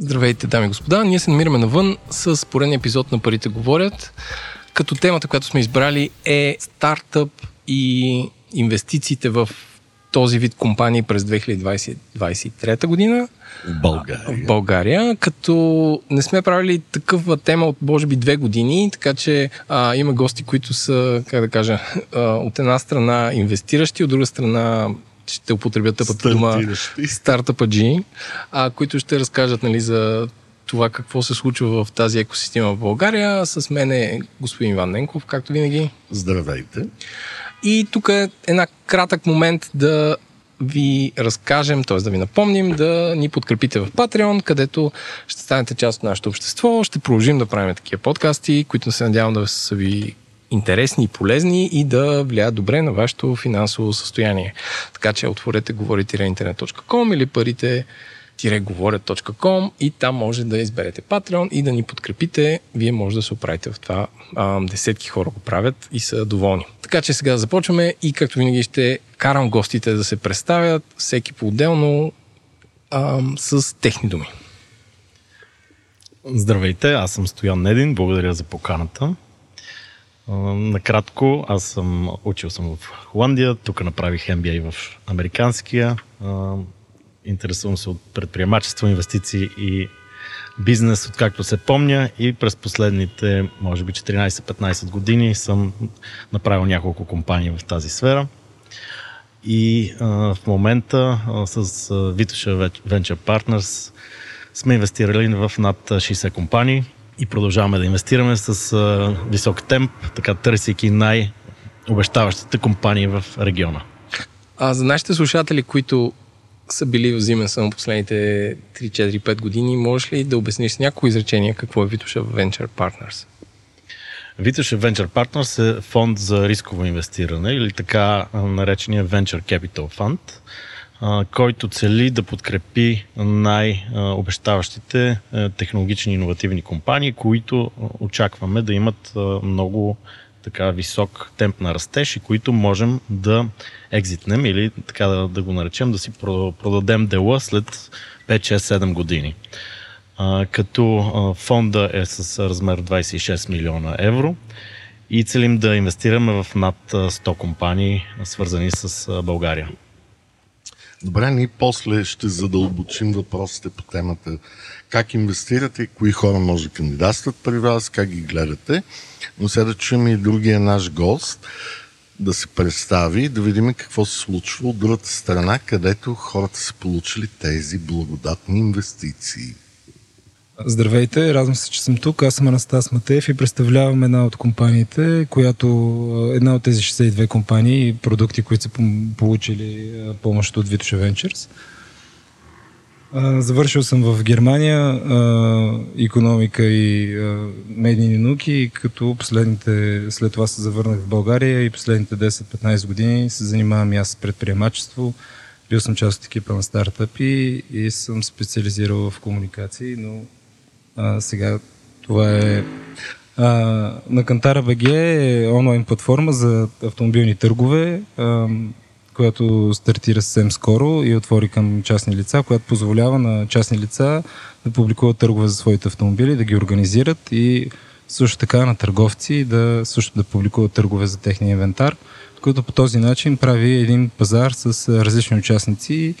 Здравейте, дами и господа! Ние се намираме навън с поредния епизод на Парите говорят, като темата, която сме избрали е стартъп и инвестициите в този вид компании през 2023 година. В България. В България, като не сме правили такъва тема от може би две години, така че а, има гости, които са, как да кажа, а, от една страна инвестиращи, от друга страна ще употребя тъпата дума стартъпаджи, а, които ще разкажат нали, за това какво се случва в тази екосистема в България. С мен е господин Иван Ненков, както винаги. Здравейте. И тук е една кратък момент да ви разкажем, т.е. да ви напомним да ни подкрепите в Patreon, където ще станете част от нашето общество. Ще продължим да правим такива подкасти, които се надявам да са ви интересни и полезни и да влияят добре на вашето финансово състояние. Така че отворете говорите-интернет.com или парите говорят.com и там може да изберете Patreon и да ни подкрепите. Вие може да се оправите в това. Десетки хора го правят и са доволни. Така че сега започваме и както винаги ще карам гостите да се представят, всеки по-отделно с техни думи. Здравейте, аз съм Стоян Недин, благодаря за поканата. Накратко, аз съм учил съм в Холандия, тук направих MBA в американския. Интересувам се от предприемачество, инвестиции и бизнес, откакто се помня и през последните, може би 14-15 години съм направил няколко компании в тази сфера. И а, в момента а, с Vitoša Venture Partners сме инвестирали в над 60 компании и продължаваме да инвестираме с а, висок темп, така търсейки най-обещаващите компании в региона. А за нашите слушатели, които са били в Зимен само последните 3-4-5 години, можеш ли да обясниш с някои изречения какво е Витуша Venture Partners? Витуша Venture Partners е фонд за рисково инвестиране или така наречения Venture Capital Fund, който цели да подкрепи най-обещаващите технологични иновативни компании, които очакваме да имат много така висок темп на растеж и които можем да екзитнем или така да, да го наречем, да си продадем дела след 5-6-7 години. А, като а, фонда е с размер 26 милиона евро и целим да инвестираме в над 100 компании, свързани с България. Добре, ние после ще задълбочим въпросите по темата как инвестирате, кои хора може да кандидатстват при вас, как ги гледате. Но сега да чуем и другия наш гост да се представи, да видим какво се случва от другата страна, където хората са получили тези благодатни инвестиции. Здравейте, радвам се, че съм тук. Аз съм Анастас Матеев и представлявам една от компаниите, която една от тези 62 компании и продукти, които са получили помощ от Vitoša Ventures. Завършил съм в Германия економика и медийни науки, като последните, след това се завърнах в България и последните 10-15 години се занимавам и аз с предприемачество. Бил съм част от екипа на стартъпи и съм специализирал в комуникации, но а, сега това е а, на Кантара БГ е онлайн платформа за автомобилни търгове. А, която стартира съвсем скоро и отвори към частни лица, която позволява на частни лица да публикуват търгове за своите автомобили, да ги организират и също така на търговци да също да публикуват търгове за техния инвентар, който по този начин прави един пазар с различни участници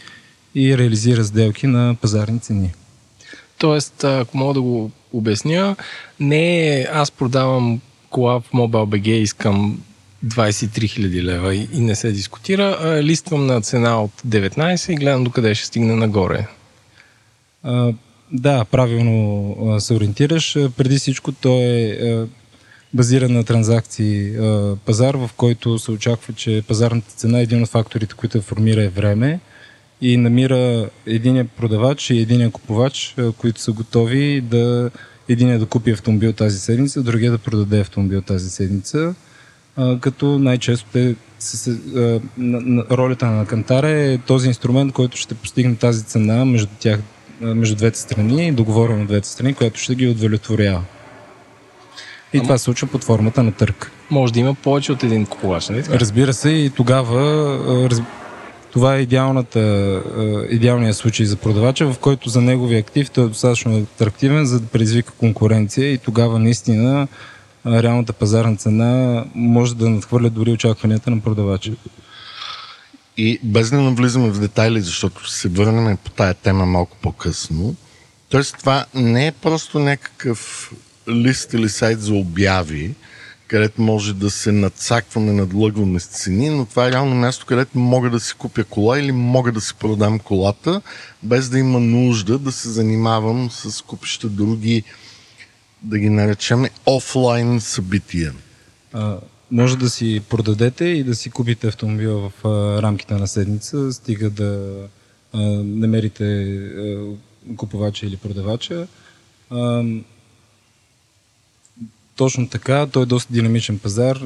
и реализира сделки на пазарни цени. Тоест, ако мога да го обясня, не е аз продавам кола в MobileBG искам 23 000 лева и, не се дискутира. А, листвам на цена от 19 и гледам докъде ще стигне нагоре. А, да, правилно а, се ориентираш. Преди всичко той е а, базиран на транзакции а, пазар, в който се очаква, че пазарната цена е един от факторите, които формира е време и намира единия продавач и единия купувач, които са готови да единия да купи автомобил тази седмица, другия да продаде автомобил тази седмица като най-често те с, а, на, на, ролята на Кантара е този инструмент, който ще постигне тази цена между тях, между двете страни, договорено от двете страни, която ще ги удовлетворява. И Ама... това се случва под формата на търк. Може да има повече от един купувач, нали? Разбира се, и тогава, раз... това е идеалната, идеалният случай за продавача, в който за неговия актив той е достатъчно атрактивен, за да предизвика конкуренция и тогава наистина реалната пазарна цена може да надхвърля дори очакванията на продавача. И без да навлизаме в детайли, защото се върнем по тая тема малко по-късно, Тоест това не е просто някакъв лист или сайт за обяви, където може да се надцакваме, надлъгваме с цени, но това е реално място, където мога да си купя кола или мога да си продам колата, без да има нужда да се занимавам с купища други, да ги наречем офлайн събития. А, може да си продадете и да си купите автомобила в а, рамките на седмица, стига да а, намерите а, купувача или продавача. А, точно така, той е доста динамичен пазар.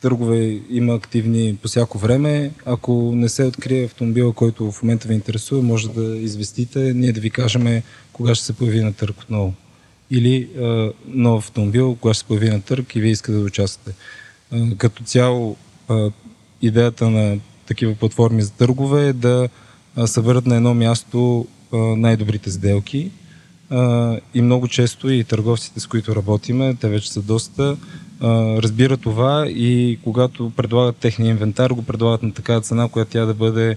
Търгове има активни по всяко време. Ако не се открие автомобила, който в момента ви интересува, може да известите, ние да ви кажем кога ще се появи на търг отново. Или а, нов автомобил, кога ще се появи на търг и вие искате да участвате. А, като цяло, а, идеята на такива платформи за търгове е да съберат на едно място най-добрите сделки и много често и търговците, с които работиме, те вече са доста, разбират това и когато предлагат техния инвентар, го предлагат на такава цена, която тя да бъде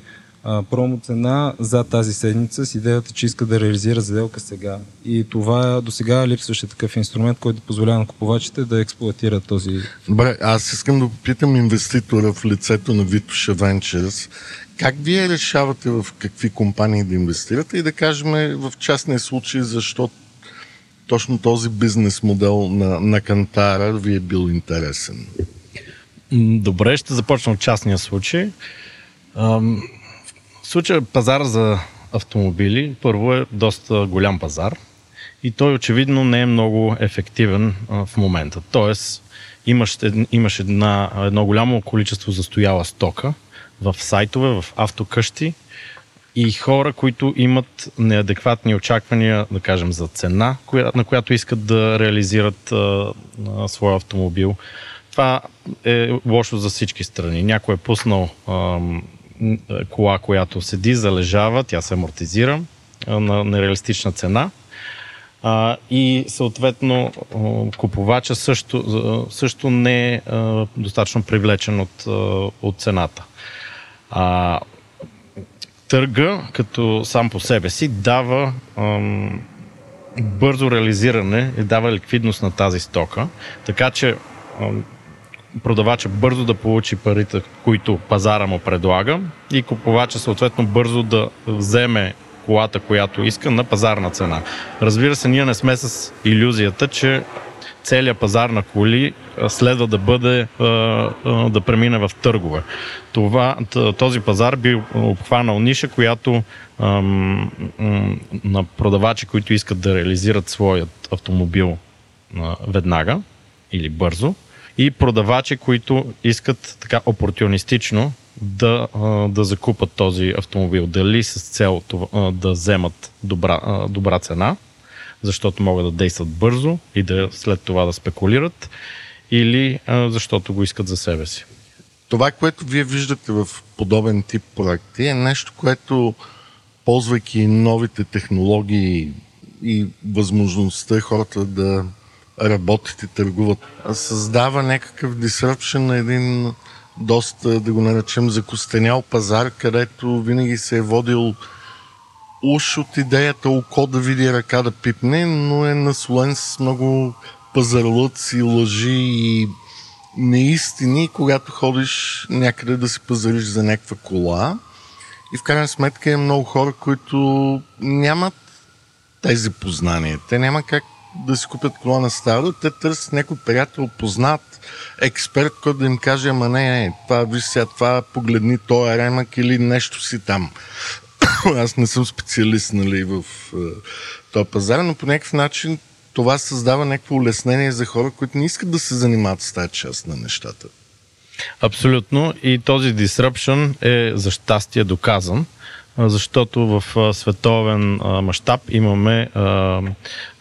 промо цена за тази седмица с идеята, че иска да реализира сделка сега. И това до сега липсваше такъв инструмент, който позволява на купувачите да експлуатират този. Добре, аз искам да попитам инвеститора в лицето на Vitoša Ventures как вие решавате в какви компании да инвестирате и да кажем в частния случай защо точно този бизнес модел на, на Кантара ви е бил интересен? Добре, ще започна от частния случай. В случая пазар за автомобили първо е доста голям пазар и той очевидно не е много ефективен в момента. Тоест имаш, имаш една, едно голямо количество застояла стока – в сайтове, в автокъщи и хора, които имат неадекватни очаквания, да кажем, за цена, на която искат да реализират а, а, своя автомобил. Това е лошо за всички страни. Някой е пуснал кола, която седи, залежава, тя се амортизира на нереалистична цена. А, и съответно купувача също, също не е достатъчно привлечен от, от цената. А, търга, като сам по себе си, дава ам, бързо реализиране и дава ликвидност на тази стока, така че ам, продавача бързо да получи парите, които пазара му предлага и купувача съответно бързо да вземе колата, която иска на пазарна цена. Разбира се, ние не сме с иллюзията, че целият пазар на коли следва да бъде да премине в търгове. Това, този пазар би обхванал ниша, която на продавачи, които искат да реализират своят автомобил веднага или бързо и продавачи, които искат така опортунистично да, да закупат този автомобил. Дали с цел да вземат добра, добра цена – защото могат да действат бързо и да след това да спекулират, или защото го искат за себе си. Това, което вие виждате в подобен тип проекти е нещо, което ползвайки новите технологии и възможността хората да работят и търгуват, създава някакъв disruption на един доста, да го наречем, закостенял пазар, където винаги се е водил уж от идеята око да види ръка да пипне, но е наслоен с много пазарлъци, лъжи и неистини, когато ходиш някъде да си пазариш за някаква кола. И в крайна сметка е много хора, които нямат тези познания. Те няма как да си купят кола на старо, те търсят някой приятел, познат експерт, който да им каже, ама не, не, това, виж сега, това, погледни този ремък или нещо си там. аз не съм специалист нали, в uh, този пазар, но по някакъв начин това създава някакво улеснение за хора, които не искат да се занимават с тази част на нещата. Абсолютно. И този disruption е за щастие доказан. Защото в световен мащаб имаме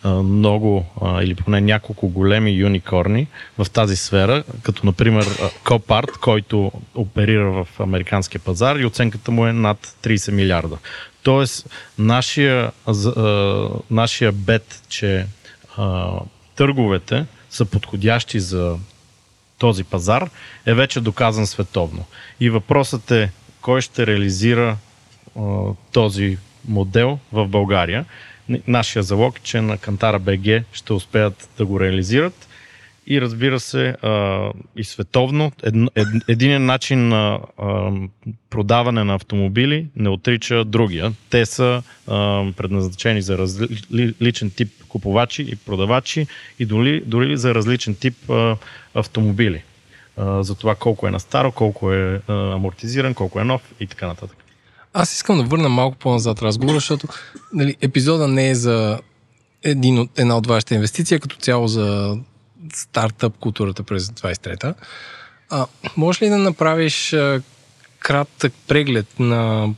много или поне няколко големи юникорни в тази сфера, като например Copart, който оперира в американския пазар и оценката му е над 30 милиарда. Тоест, нашия, нашия бет, че търговете са подходящи за този пазар, е вече доказан световно. И въпросът е кой ще реализира този модел в България. Нашия залог е, че на Кантара БГ ще успеят да го реализират и разбира се а, и световно. Ед, ед, един начин на а, продаване на автомобили не отрича другия. Те са а, предназначени за различен тип купувачи и продавачи и дори, дори за различен тип а, автомобили. А, за това колко е на старо, колко е а, амортизиран, колко е нов и така нататък. Аз искам да върна малко по-назад разговора, защото нали, епизода не е за един от, една от вашите инвестиции, като цяло за стартъп културата през 23-та. А, можеш ли да направиш а, кратък преглед на,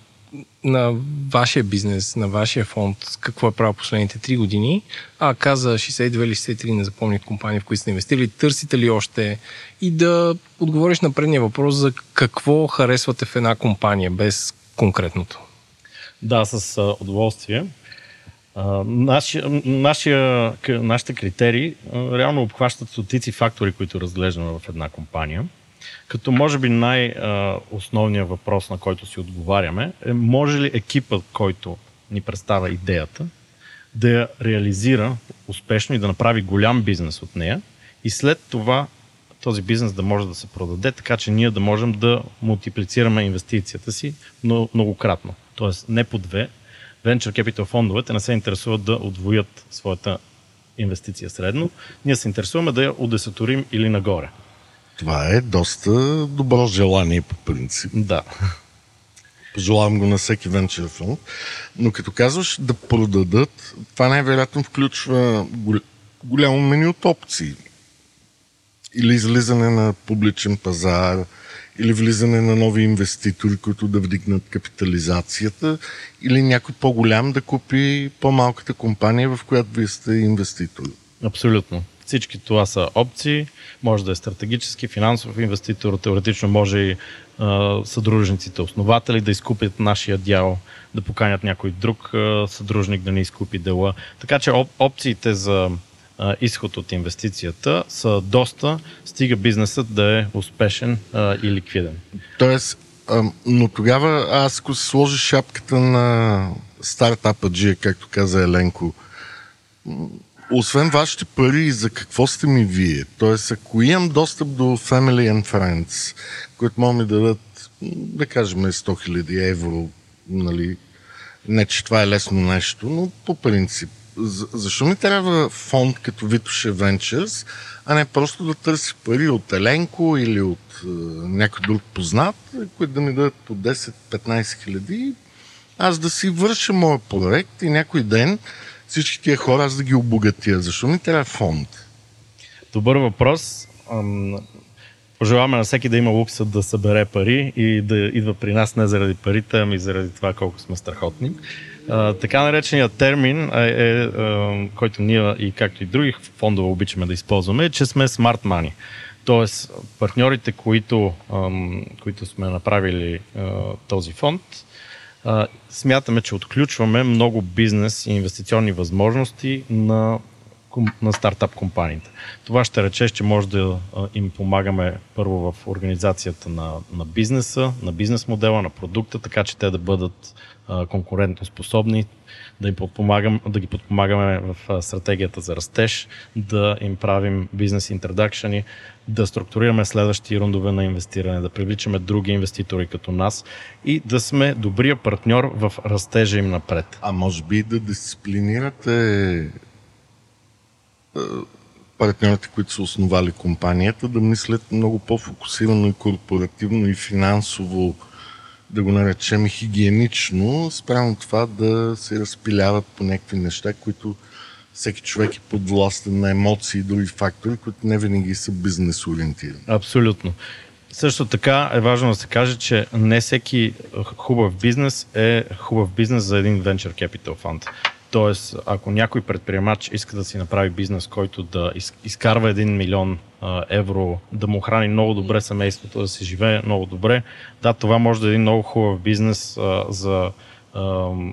на вашия бизнес, на вашия фонд, какво е правил последните 3 години? А, каза 62 или 63, не запомних компании, в които сте инвестирали. Търсите ли още? И да отговориш на предния въпрос за какво харесвате в една компания, без конкретното. Да, с удоволствие. Нашия, нашия, нашите критерии реално обхващат стотици фактори, които разглеждаме в една компания. Като може би най-основният въпрос, на който си отговаряме, е може ли екипът, който ни представя идеята, да я реализира успешно и да направи голям бизнес от нея и след това този бизнес да може да се продаде, така че ние да можем да мултиплицираме инвестицията си многократно. Тоест не по две, venture capital фондовете не се интересуват да отвоят своята инвестиция средно. Ние се интересуваме да я удесаторим или нагоре. Това е доста добро желание по принцип. Да. Пожелавам го на всеки венчър фонд. Но като казваш да продадат, това най-вероятно включва голямо меню от опции. Или излизане на публичен пазар, или влизане на нови инвеститори, които да вдигнат капитализацията, или някой по-голям да купи по-малката компания, в която вие сте инвеститори. Абсолютно. Всички това са опции. Може да е стратегически, финансов инвеститор, теоретично може и а, съдружниците, основатели да изкупят нашия дял, да поканят някой друг а, съдружник да не изкупи дела. Така че оп- опциите за изход от инвестицията са доста, стига бизнесът да е успешен а, и ликвиден. Тоест, а, но тогава аз ако се сложи шапката на стартапа G, както каза Еленко, освен вашите пари, за какво сте ми вие? Тоест, ако имам достъп до Family and Friends, които могат ми да дадат, да кажем, 100 000 евро, нали, не, че това е лесно нещо, но по принцип защо ми трябва фонд като Vitoше Ventures, а не просто да търси пари от Еленко или от е, някой друг познат, които да ми дадат по 10-15 хиляди, аз да си върша моя проект и някой ден всички тия хора аз да ги обогатя. Защо ми трябва фонд? Добър въпрос. Пожелаваме на всеки да има лукса да събере пари и да идва при нас не заради парите, ами заради това колко сме страхотни така нареченият термин, е, е, е, който ние и както и други фондове обичаме да използваме, е, че сме smart money. Тоест, партньорите, които, които сме направили този фонд, смятаме, че отключваме много бизнес и инвестиционни възможности на, на стартап компаниите. Това ще рече, че може да им помагаме първо в организацията на, на бизнеса, на бизнес модела, на продукта, така че те да бъдат конкурентно способни, да, им да ги подпомагаме в стратегията за растеж, да им правим бизнес интродакшени, да структурираме следващи рундове на инвестиране, да привличаме други инвеститори като нас и да сме добрия партньор в растежа им напред. А може би да дисциплинирате партньорите, които са основали компанията, да мислят много по-фокусирано и корпоративно и финансово да го наречем хигиенично, спрямо това да се разпиляват по някакви неща, които всеки човек е подвластен на емоции и други фактори, които не винаги са бизнес ориентирани. Абсолютно. Също така е важно да се каже, че не всеки хубав бизнес е хубав бизнес за един Venture Capital Fund. Тоест, ако някой предприемач иска да си направи бизнес, който да изкарва 1 милион евро, да му храни много добре семейството, да се живее много добре, да, това може да е един много хубав бизнес а, за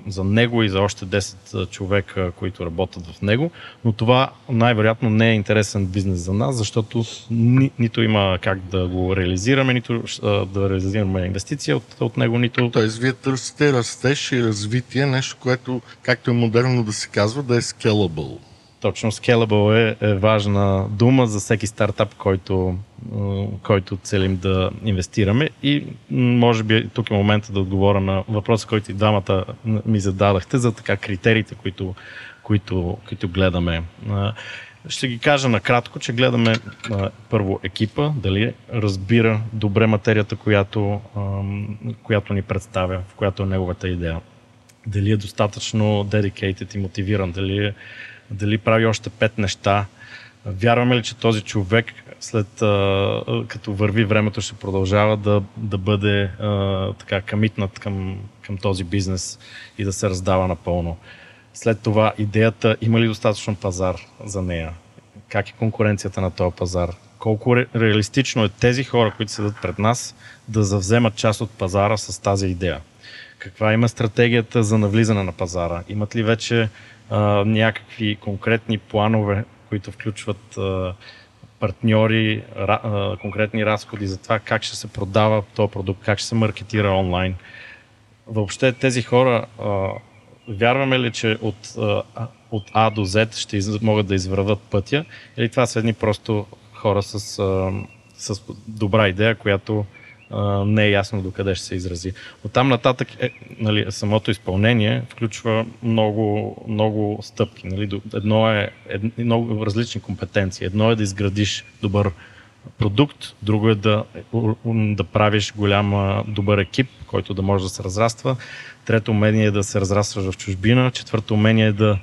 за него и за още 10 човека, които работят в него, но това най-вероятно не е интересен бизнес за нас, защото ни, нито има как да го реализираме, нито да реализираме инвестиция от, от него, нито... Тоест, вие търсите растеж и развитие, нещо, което, както е модерно да се казва, да е scalable. Точно Scalable е, е важна дума за всеки стартап, който, който целим да инвестираме. И може би тук е момента да отговоря на въпроса, който и двамата ми зададахте за така критериите, които, които, които гледаме. Ще ги кажа накратко, че гледаме първо екипа, дали разбира добре материята, която, която ни представя, в която е неговата идея. Дали е достатъчно dedicated и мотивиран, дали е дали прави още пет неща. Вярваме ли, че този човек след като върви времето ще продължава да, да бъде така камитнат към, към този бизнес и да се раздава напълно. След това идеята има ли достатъчно пазар за нея? Как е конкуренцията на този пазар? Колко ре, реалистично е тези хора, които седат пред нас, да завземат част от пазара с тази идея? Каква има стратегията за навлизане на пазара? Имат ли вече а, някакви конкретни планове, които включват а, партньори, ра, а, конкретни разходи за това как ще се продава този продукт, как ще се маркетира онлайн. Въобще тези хора, а, вярваме ли, че от, а, от А до Z ще из, могат да извърват пътя или това са едни просто хора с, а, с добра идея, която не е ясно докъде ще се изрази. От там нататък е, нали, самото изпълнение включва много, много стъпки. Нали. Едно е, е много различни компетенции. Едно е да изградиш добър продукт, друго е да, да правиш голям добър екип, който да може да се разраства. Трето умение е да се разрастваш в чужбина. Четвърто умение е да,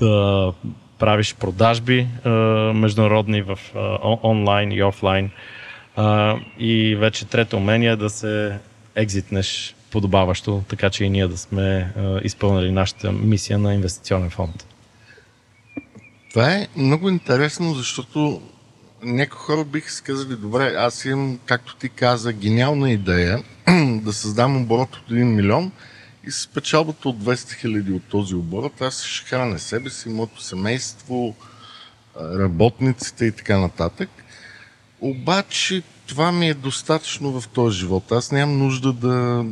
да правиш продажби международни в онлайн и офлайн. А, и вече трето умение е да се екзитнеш подобаващо, така че и ние да сме а, изпълнили нашата мисия на инвестиционен фонд. Това е много интересно, защото някои хора биха си казали, добре, аз имам, както ти каза, гениална идея да създам оборот от 1 милион и с печалбата от 200 хиляди от този оборот, аз ще храня себе си, моето семейство, работниците и така нататък. Обаче това ми е достатъчно в този живот. Аз нямам нужда да,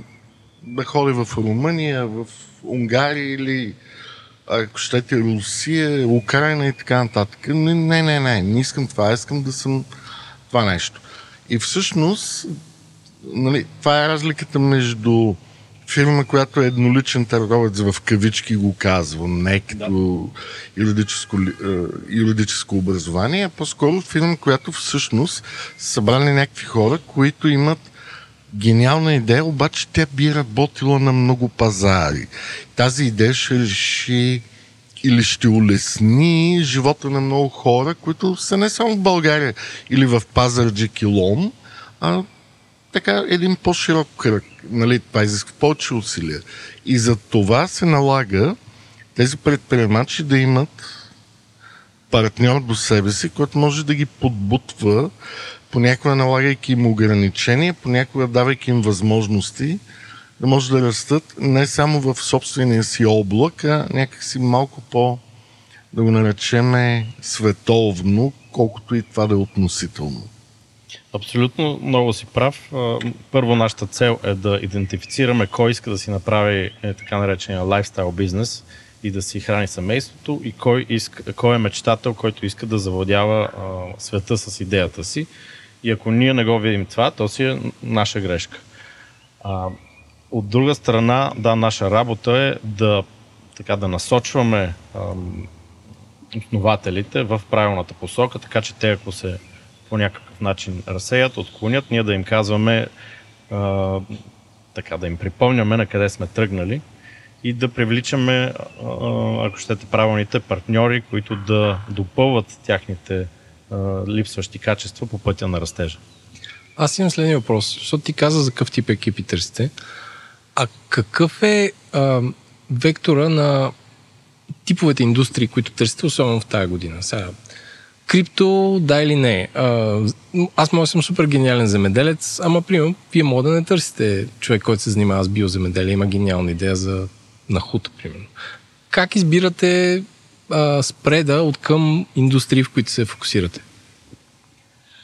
да ходя в Румъния, в Унгария или ако щете Русия, Украина и така нататък. Не, не, не, не, не искам това, искам да съм това нещо. И всъщност, нали, това е разликата между фирма, която е едноличен търговец в кавички го казвам, не като да. юридическо, е, юридическо образование, а по-скоро фирма, която всъщност събрали някакви хора, които имат гениална идея, обаче тя би работила на много пазари. Тази идея ще реши или ще улесни живота на много хора, които са не само в България или в Пазарджик и Лом, а така един по-широк кръг. Нали, това изисква повече усилия. И за това се налага тези предприемачи да имат партньор до себе си, който може да ги подбутва, понякога налагайки им ограничения, понякога давайки им възможности да може да растат не само в собствения си облак, а някакси малко по, да го наречеме, световно, колкото и това да е относително. Абсолютно много си прав. Първо нашата цел е да идентифицираме кой иска да си направи е, така наречения лайфстайл бизнес и да си храни семейството и кой, иска, кой е мечтател, който иска да завладява а, света с идеята си. И ако ние не го видим това, то си е наша грешка. А, от друга страна, да, наша работа е да, така, да насочваме а, основателите в правилната посока, така че те, ако се по някакъв начин разсеят, отклонят, ние да им казваме, а, така да им припомняме на къде сме тръгнали и да привличаме, ако щете, правилните партньори, които да допълват тяхните липсващи качества по пътя на растежа. аз имам следния въпрос, защото ти каза за какъв тип екипи търсите. А какъв е а, вектора на типовете индустрии, които търсите, особено в тази година? Сега, крипто, да или не. А, аз може съм супер гениален земеделец, ама, примерно, вие може да не търсите човек, който се занимава с биоземеделие, има гениална идея за нахута, примерно. Как избирате а, спреда от към индустрии, в които се фокусирате?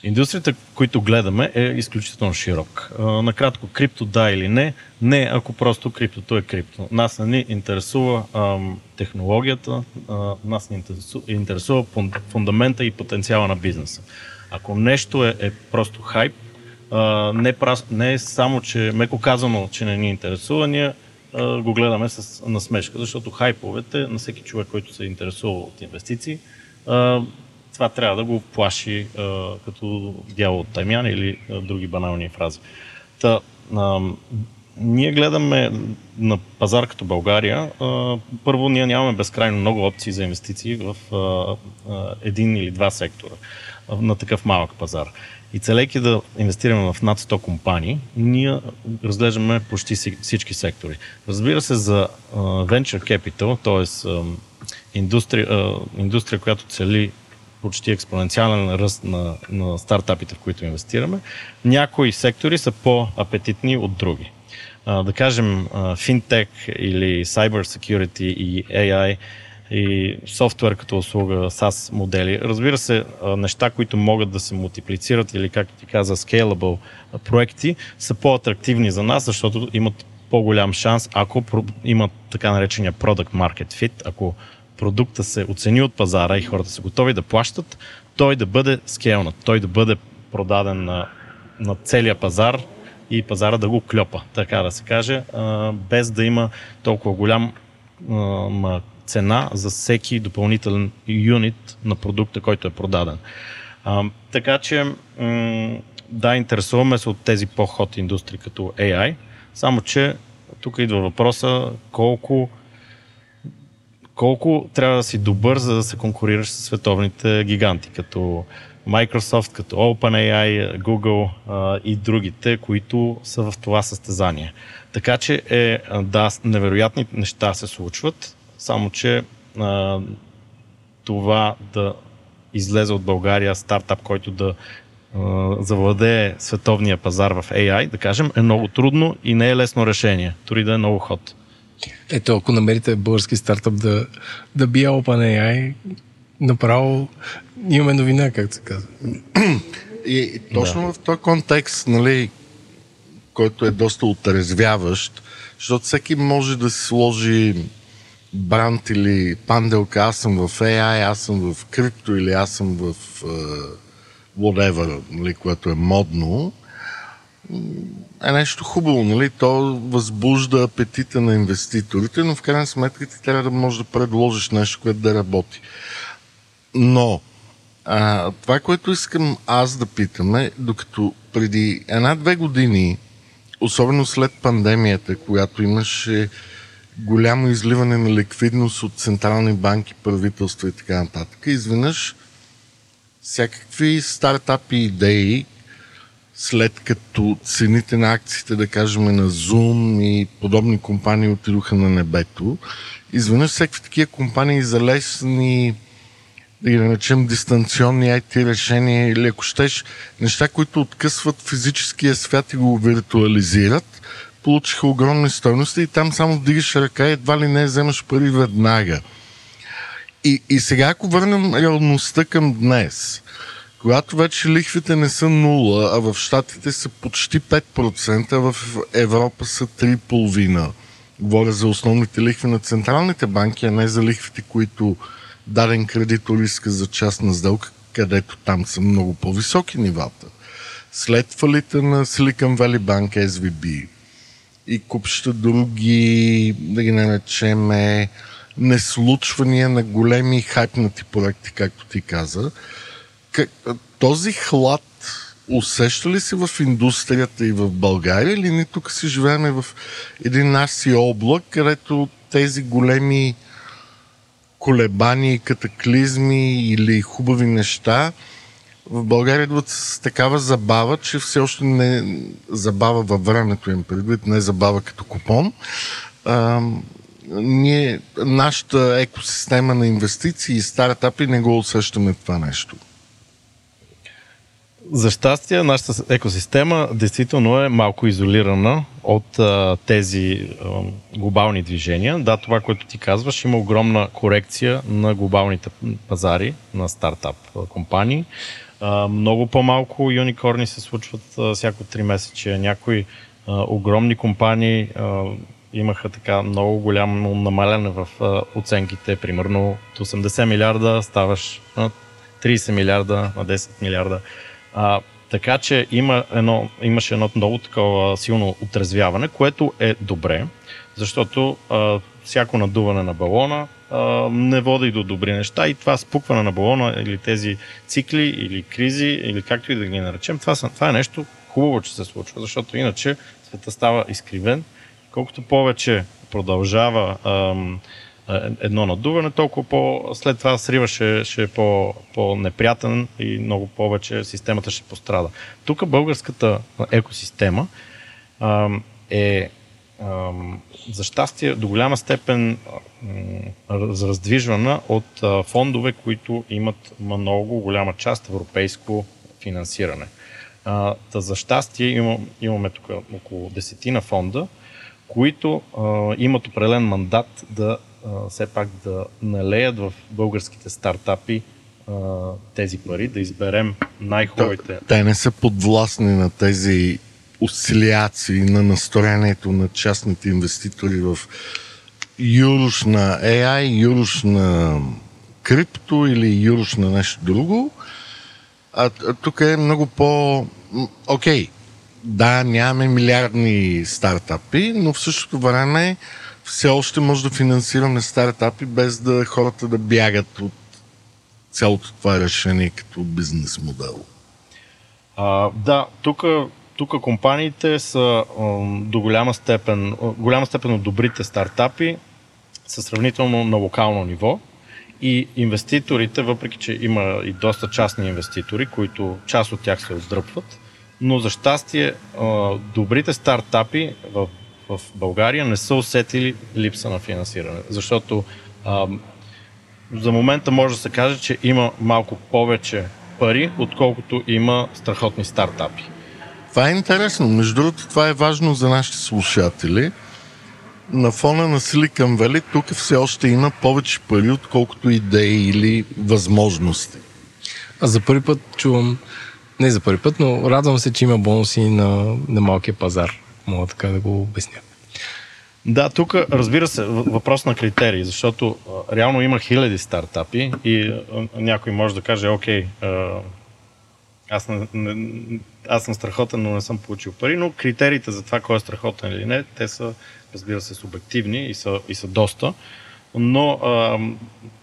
Индустрията, които гледаме, е изключително широк. Накратко, крипто да или не, не ако просто криптото е крипто. Нас не ни интересува ам, технологията, а, нас ни интересува, фундамента и потенциала на бизнеса. Ако нещо е, е просто хайп, а, не, прас, не е само, че меко казано, че не ни интересува, ние а, го гледаме с насмешка, защото хайповете на всеки човек, който се интересува от инвестиции, а, това трябва да го плаши а, като дявол от Таймян или а, други банални фрази. Та, а, ние гледаме на пазар като България. А, първо, ние нямаме безкрайно много опции за инвестиции в а, а, един или два сектора а, на такъв малък пазар. И целейки да инвестираме в над 100 компании, ние разглеждаме почти всички сектори. Разбира се, за а, venture capital, т.е. Индустрия, индустрия, която цели почти експоненциален ръст на, на стартапите, в които инвестираме. Някои сектори са по-апетитни от други. А, да кажем, финтек или cyber security и AI и софтуер като услуга, SaaS модели. Разбира се, неща, които могат да се мултиплицират или, както ти каза, scalable проекти, са по-атрактивни за нас, защото имат по-голям шанс, ако имат така наречения product market fit, ако продукта се оцени от пазара и хората са готови да плащат, той да бъде скелнат, той да бъде продаден на, на целия пазар и пазара да го клепа, така да се каже, без да има толкова голям цена за всеки допълнителен юнит на продукта, който е продаден. Така че, да, интересуваме се от тези по-ход индустрии като AI, само че тук идва въпроса колко колко трябва да си добър, за да се конкурираш с световните гиганти, като Microsoft, като OpenAI, Google а, и другите, които са в това състезание. Така че е, да, невероятни неща се случват, само че а, това да излезе от България стартап, който да завладее световния пазар в AI, да кажем, е много трудно и не е лесно решение, дори да е много ход. Ето, ако намерите български стартъп да, да бие OpenAI, направо имаме новина, както се казва. И точно да. в този контекст, нали, който е доста отрезвяващ, защото всеки може да си сложи бранд или панделка, аз съм в AI, аз съм в крипто или аз съм в uh, whatever, нали, което е модно е нещо хубаво, нали? То възбужда апетита на инвеститорите, но в крайна сметка ти трябва да можеш да предложиш нещо, което да работи. Но а, това, което искам аз да питаме, докато преди една-две години, особено след пандемията, когато имаше голямо изливане на ликвидност от централни банки, правителства и така нататък, изведнъж всякакви стартапи идеи, след като цените на акциите, да кажем, на Zoom и подобни компании отидоха на небето, изведнъж всеки такива компании за лесни, да ги наречем дистанционни IT решения или ако щеш, неща, които откъсват физическия свят и го виртуализират, получиха огромни стойности и там само вдигаш ръка и едва ли не вземаш пари веднага. И, и сега, ако върнем реалността към днес, когато вече лихвите не са нула, а в Штатите са почти 5%, а в Европа са 3,5%. Говоря за основните лихви на централните банки, а не за лихвите, които даден кредитор иска за частна сделка, където там са много по-високи нивата. След фалита на Silicon Valley Bank, SVB и купща други, да ги наречеме, неслучвания на големи хайпнати проекти, както ти каза, как, този хлад усеща ли се в индустрията и в България или ние тук си живеем в един наш си облак, където тези големи колебани, катаклизми или хубави неща в България идват с такава забава, че все още не забава във времето им предвид, не забава като купон. А, ние, нашата екосистема на инвестиции и стартапи не го усещаме това нещо. За щастие, нашата екосистема действително е малко изолирана от а, тези а, глобални движения. Да, това, което ти казваш, има огромна корекция на глобалните пазари на стартап компании. А, много по-малко юникорни се случват а, всяко три месече. Някои а, огромни компании а, имаха така много голямо намаляне в а, оценките. Примерно от 80 милиарда ставаш на 30 милиарда, на 10 милиарда. А, така че има едно, имаше едно много такова силно отрезвяване, което е добре, защото а, всяко надуване на балона а, не води до добри неща и това спукване на балона или тези цикли или кризи или както и да ги наречем, това, това е нещо хубаво, че се случва, защото иначе света става изкривен. Колкото повече продължава ам, едно надуване, толкова по... след това срива ще, ще е по, по-неприятен и много повече системата ще пострада. Тук българската екосистема ам, е ам, за щастие до голяма степен раздвижвана от а, фондове, които имат много голяма част европейско финансиране. А, за щастие имам, имаме тук около десетина фонда, които а, имат определен мандат да все пак да налеят в българските стартапи а, тези пари, да изберем най-хубавите. Те не са подвластни на тези осцилиации на настроението на частните инвеститори в юруш на AI, юруш на крипто или юруш на нещо друго. А, а тук е много по... Окей, okay, да, нямаме милиардни стартапи, но в същото време все още може да финансираме стартапи без да хората да бягат от цялото това решение като бизнес модел. А, да, тук тук компаниите са до голяма степен, голяма степен от добрите стартапи са сравнително на локално ниво и инвеститорите, въпреки че има и доста частни инвеститори, които част от тях се отдръпват, но за щастие добрите стартапи в в България не са усетили липса на финансиране. Защото а, за момента може да се каже, че има малко повече пари, отколкото има страхотни стартапи. Това е интересно. Между другото, това е важно за нашите слушатели. На фона на Silicon Valley тук все още има повече пари, отколкото идеи или възможности. Аз за първи път чувам, не за първи път, но радвам се, че има бонуси на, на малкия пазар мога така да го обясня. Да, тук разбира се, въпрос на критерии, защото а, реално има хиляди стартапи и а, някой може да каже, окей, а, аз, не, не, аз съм страхотен, но не съм получил пари, но критериите за това кой е страхотен или не, те са, разбира се, субективни и са, и са доста, но а,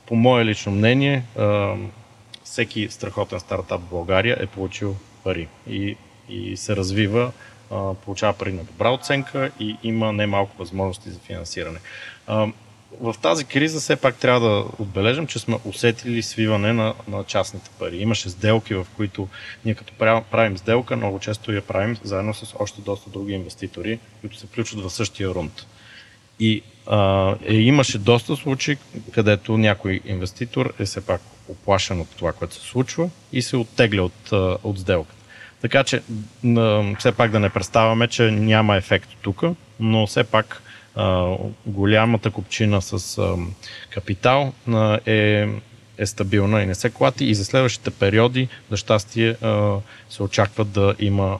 по мое лично мнение, а, всеки страхотен стартап в България е получил пари и, и се развива получава пари на добра оценка и има немалко възможности за финансиране. В тази криза все пак трябва да отбележим, че сме усетили свиване на, на частните пари. Имаше сделки, в които ние като правим сделка, много често я правим заедно с още доста други инвеститори, които се включват в същия рунд. И а, е, имаше доста случаи, където някой инвеститор е все пак оплашен от това, което се случва и се оттегля от, от сделка. Така че все пак да не представяме, че няма ефект тук, но все пак голямата купчина с капитал е, е стабилна и не се клати и за следващите периоди, за щастие, се очаква да има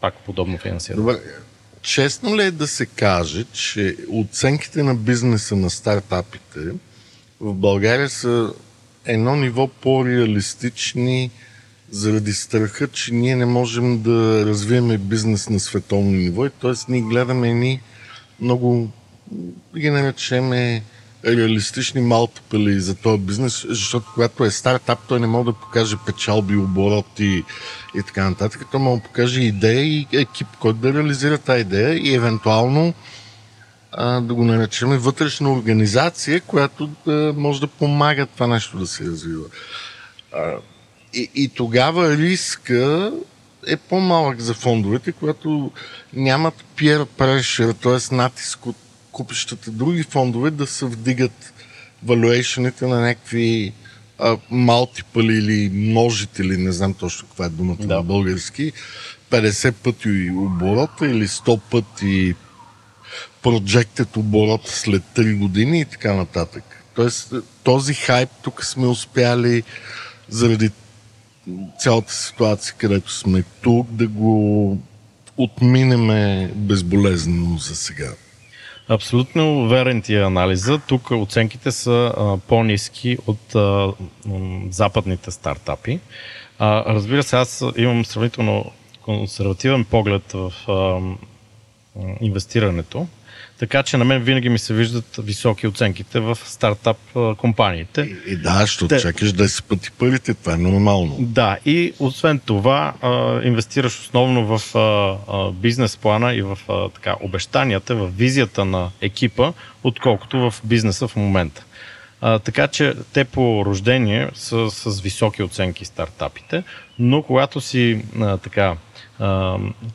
пак подобно финансиране. Добре. Честно ли е да се каже, че оценките на бизнеса на стартапите в България са едно ниво по-реалистични, заради страха, че ние не можем да развиеме бизнес на световно ниво. Т.е. ние гледаме ни много, ги наречеме, реалистични малтипели за този бизнес, защото когато е стартап, той не може да покаже печалби, обороти и така нататък. Той може да покаже идея и екип, който да реализира тази идея и евентуално а, да го наречем вътрешна организация, която да може да помага това нещо да се развива. А, и, и тогава риска е по-малък за фондовете, когато нямат peer pressure, т.е. натиск от купищата други фондове да се вдигат валуейшените на някакви малтипали или множители, не знам точно каква е думата да. на български, 50 пъти оборота или 100 пъти проджектът оборот след 3 години и така нататък. Тоест, този хайп тук сме успяли заради цялата ситуация, където сме тук, да го отминеме безболезнено за сега. Абсолютно верен ти е анализа. Тук оценките са а, по-низки от а, западните стартапи. А, разбира се, аз имам сравнително консервативен поглед в а, инвестирането. Така че на мен винаги ми се виждат високи оценките в стартап компаниите. И, и да, ще Те... чакаш 10 пъти парите, това е нормално. Да, и освен това а, инвестираш основно в а, бизнес плана и в а, така, обещанията, в визията на екипа, отколкото в бизнеса в момента. А, така че те по рождение са с високи оценки стартапите, но когато си а, така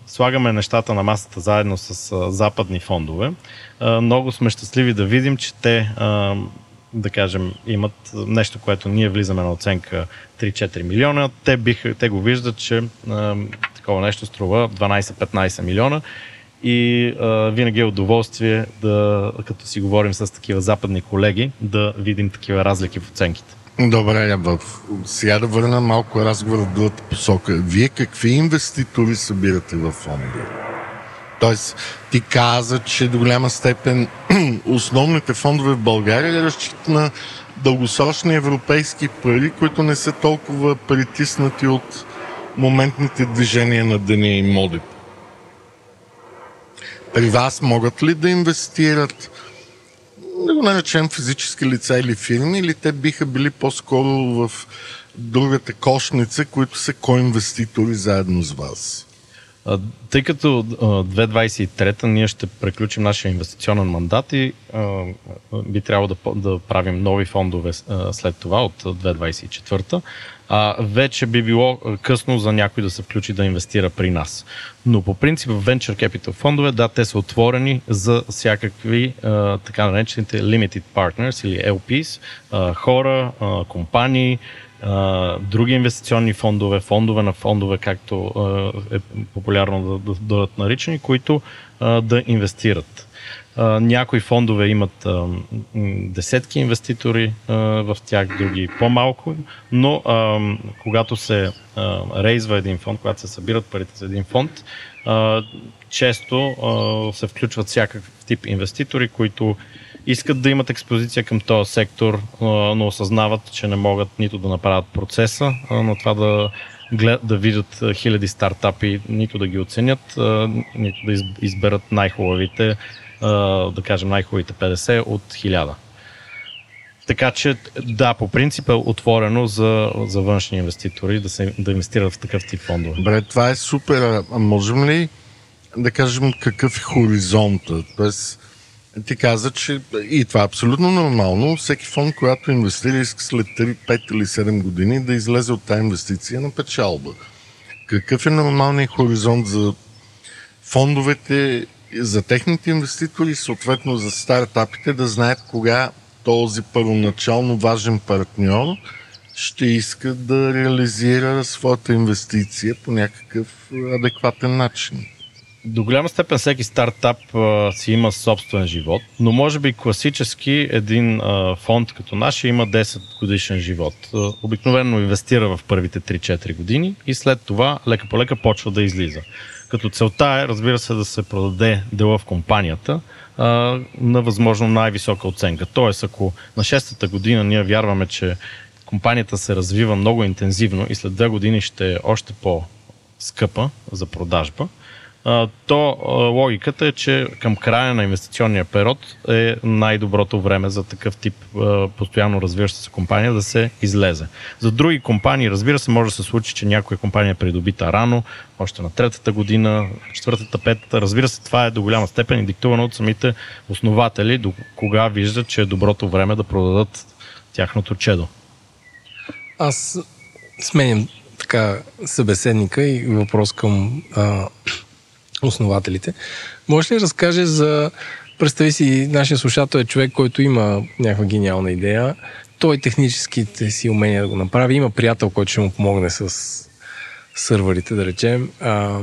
слагаме нещата на масата заедно с западни фондове, много сме щастливи да видим, че те, да кажем, имат нещо, което ние влизаме на оценка 3-4 милиона. Те, биха, те го виждат, че такова нещо струва 12-15 милиона. И а, винаги е удоволствие да, като си говорим с такива западни колеги, да видим такива разлики в оценките. Добре, в... сега да върна малко разговор в другата посока. Вие какви инвеститори събирате в фонда? Тоест, ти каза, че до голяма степен основните фондове в България разчитат на дългосрочни европейски пари, които не са толкова притиснати от моментните движения на деня и моди. При вас могат ли да инвестират да го наречем физически лица или фирми, или те биха били по-скоро в другата кошница, които са коинвеститори заедно с вас? Тъй като 2023 ние ще преключим нашия инвестиционен мандат и би трябвало да, да правим нови фондове след това от 2024 а, вече би било късно за някой да се включи да инвестира при нас. Но по принцип в Venture Capital фондове, да, те са отворени за всякакви а, така наречените Limited Partners или LPs, а, хора, а, компании, а, други инвестиционни фондове, фондове на фондове, както а, е популярно да, да бъдат наричани, които а, да инвестират някои фондове имат десетки инвеститори в тях, други по-малко, но когато се рейзва един фонд, когато се събират парите за един фонд, често се включват всякакъв тип инвеститори, които искат да имат експозиция към този сектор, но осъзнават, че не могат нито да направят процеса, а, но това да да видят хиляди стартапи, нито да ги оценят, нито да изберат най-хубавите да кажем, най-хубавите 50 от 1000. Така че, да, по принцип е отворено за, за външни инвеститори да, се, да инвестират в такъв тип фондове. Добре, това е супер. А можем ли да кажем какъв е хоризонта? Тоест, ти каза, че и това е абсолютно нормално. Всеки фонд, който инвестира, иска след 3, 5 или 7 години да излезе от тази инвестиция на печалба. Какъв е нормалният хоризонт за фондовете за техните инвеститори, съответно за стартапите, да знаят кога този първоначално важен партньор ще иска да реализира своята инвестиция по някакъв адекватен начин. До голяма степен всеки стартап а, си има собствен живот, но може би класически един а, фонд като нашия има 10 годишен живот. А, обикновено инвестира в първите 3-4 години и след това лека по лека почва да излиза. Като целта е, разбира се, да се продаде дела в компанията а, на възможно най-висока оценка. Тоест, ако на 6-та година ние вярваме, че компанията се развива много интензивно и след две години ще е още по-скъпа за продажба, то логиката е, че към края на инвестиционния период е най-доброто време за такъв тип постоянно развиваща се компания да се излезе. За други компании, разбира се, може да се случи, че някоя компания е придобита рано, още на третата година, четвъртата, петата. Разбира се, това е до голяма степен диктувано от самите основатели, до кога виждат, че е доброто време да продадат тяхното чедо. Аз сменям така събеседника и въпрос към а, основателите. Може ли да разкаже за... Представи си, нашия слушател е човек, който има някаква гениална идея. Той техническите си умения да го направи. Има приятел, който ще му помогне с сървърите, да речем. А,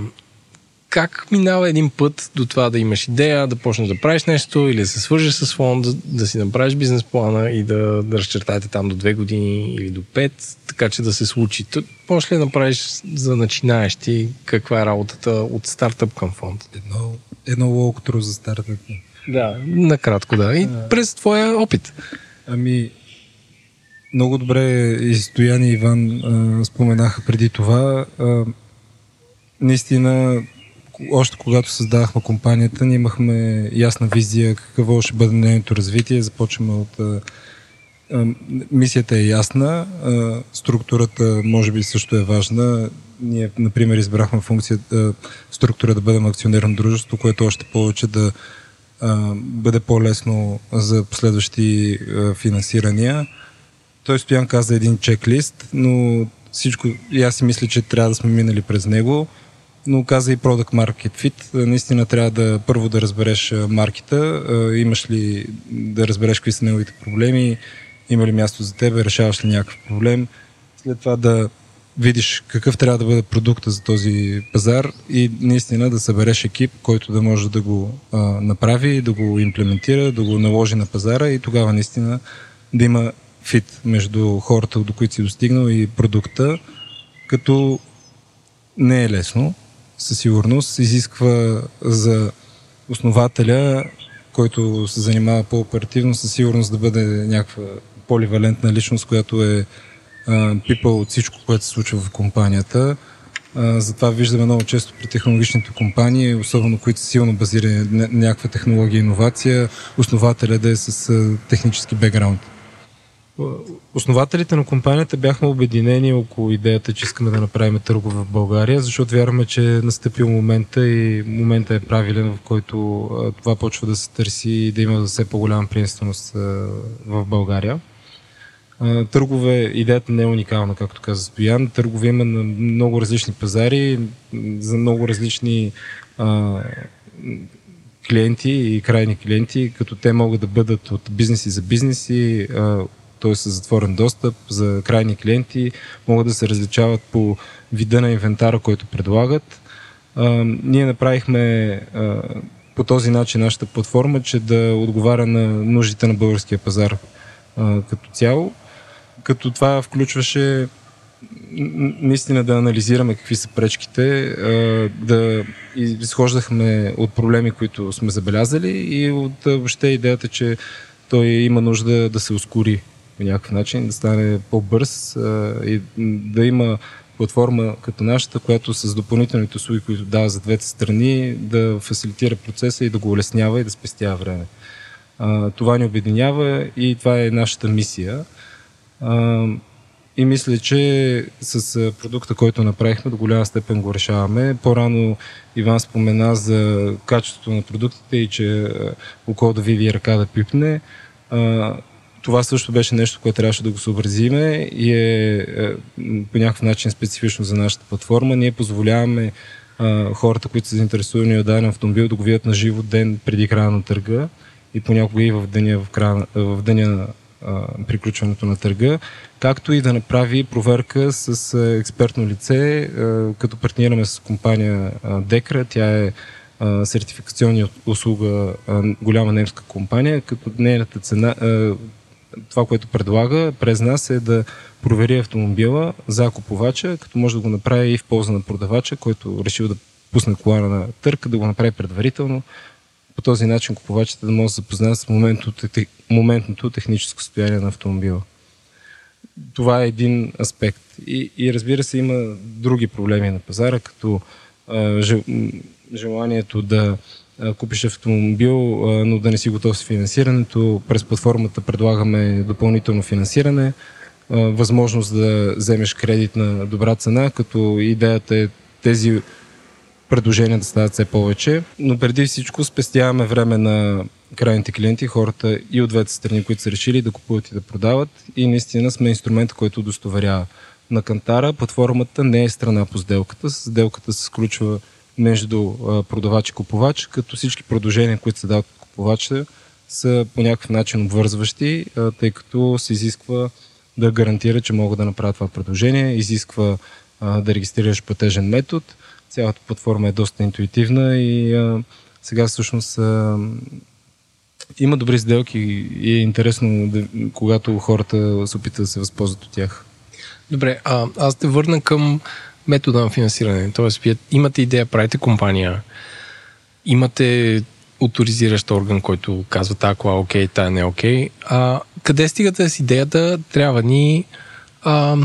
как минава един път до това да имаш идея, да почнеш да правиш нещо или да се свържеш с фонд, да, да си направиш бизнес плана и да, да разчертаете там до две години или до пет, така че да се случи. Ли да направиш за начинаещи каква е работата от стартъп към фонд? Едно, едно лоуктру за стартъп. Да, накратко да. И а... през твоя опит. Ами, много добре и Стоян и Иван а, споменаха преди това. А, наистина още когато създавахме компанията, ние имахме ясна визия какво ще бъде нейното развитие. Започваме от мисията е ясна, структурата може би също е важна. Ние, например, избрахме функция структура да бъдем акционерно дружество, което още повече да бъде по-лесно за последващи финансирания. Той Стоян каза един чеклист, но всичко, и аз си мисля, че трябва да сме минали през него но каза и Product Market Fit. Е, наистина трябва да първо да разбереш е, маркета, е, имаш ли да разбереш какви са неговите проблеми, има ли място за тебе, решаваш ли някакъв проблем. След това да видиш какъв трябва да бъде продукта за този пазар и наистина да събереш екип, който да може да го а, направи, да го имплементира, да го наложи на пазара и тогава наистина да има фит между хората, до които си достигнал и продукта, като не е лесно, със сигурност изисква за основателя, който се занимава по-оперативно, със сигурност да бъде някаква поливалентна личност, която е пипал от всичко, което се случва в компанията. А, затова виждаме много често при технологичните компании, особено които са силно базирани на някаква технология и иновация, основателя да е с а, технически бекграунд. Основателите на компанията бяхме обединени около идеята, че искаме да направим търго в България, защото вярваме, че е настъпил момента и момента е правилен, в който това почва да се търси и да има все по-голяма приемственост в България. Търгове, идеята не е уникална, както каза Стоян. Търгове има на много различни пазари, за много различни клиенти и крайни клиенти, като те могат да бъдат от бизнеси за бизнеси, т.е. с затворен достъп за крайни клиенти, могат да се различават по вида на инвентара, който предлагат. А, ние направихме а, по този начин нашата платформа, че да отговаря на нуждите на българския пазар а, като цяло, като това включваше наистина да анализираме какви са пречките, да изхождахме от проблеми, които сме забелязали и от въобще идеята, че той има нужда да се ускори по някакъв начин, да стане по-бърз а, и да има платформа като нашата, която с допълнителните услуги, които дава за двете страни, да фасилитира процеса и да го улеснява и да спестява време. А, това ни обединява и това е нашата мисия. А, и мисля, че с продукта, който направихме, до голяма степен го решаваме. По-рано Иван спомена за качеството на продуктите и че около да види ръка да пипне това също беше нещо, което трябваше да го съобразиме и е, е по някакъв начин специфично за нашата платформа. Ние позволяваме а, хората, които са заинтересувани от даден автомобил, да го видят на живо ден преди края на търга и понякога и в деня, в края, в деня на приключването на търга, както и да направи проверка с експертно лице, като партнираме с компания Декра. Тя е сертификационна услуга, голяма немска компания, като нейната цена, това, което предлага през нас е да провери автомобила за купувача, като може да го направи и в полза на продавача, който решил да пусне кола на търк, да го направи предварително. По този начин купувачите да може да се запознаят с моментното, моментното техническо състояние на автомобила. Това е един аспект. И, и разбира се, има други проблеми на пазара, като а, желанието да купиш автомобил, но да не си готов с финансирането. През платформата предлагаме допълнително финансиране, възможност да вземеш кредит на добра цена, като идеята е тези предложения да стават все повече. Но преди всичко спестяваме време на крайните клиенти, хората и от двете страни, които са решили да купуват и да продават. И наистина сме инструмент, който удостоверява. на Кантара платформата не е страна по сделката. Сделката се сключва между продавач и купувач, като всички продължения, които се дават от купувача, са по някакъв начин обвързващи, тъй като се изисква да гарантира, че могат да направят това предложение, изисква да регистрираш платежен метод. Цялата платформа е доста интуитивна и сега всъщност има добри сделки и е интересно, когато хората се опитат да се възползват от тях. Добре, а, аз те върна към метода на финансиране. Тоест, вие имате идея, правите компания, имате авторизиращ орган, който казва тази кола е окей, тая не е окей. А, къде стигате с идеята, трябва ни а,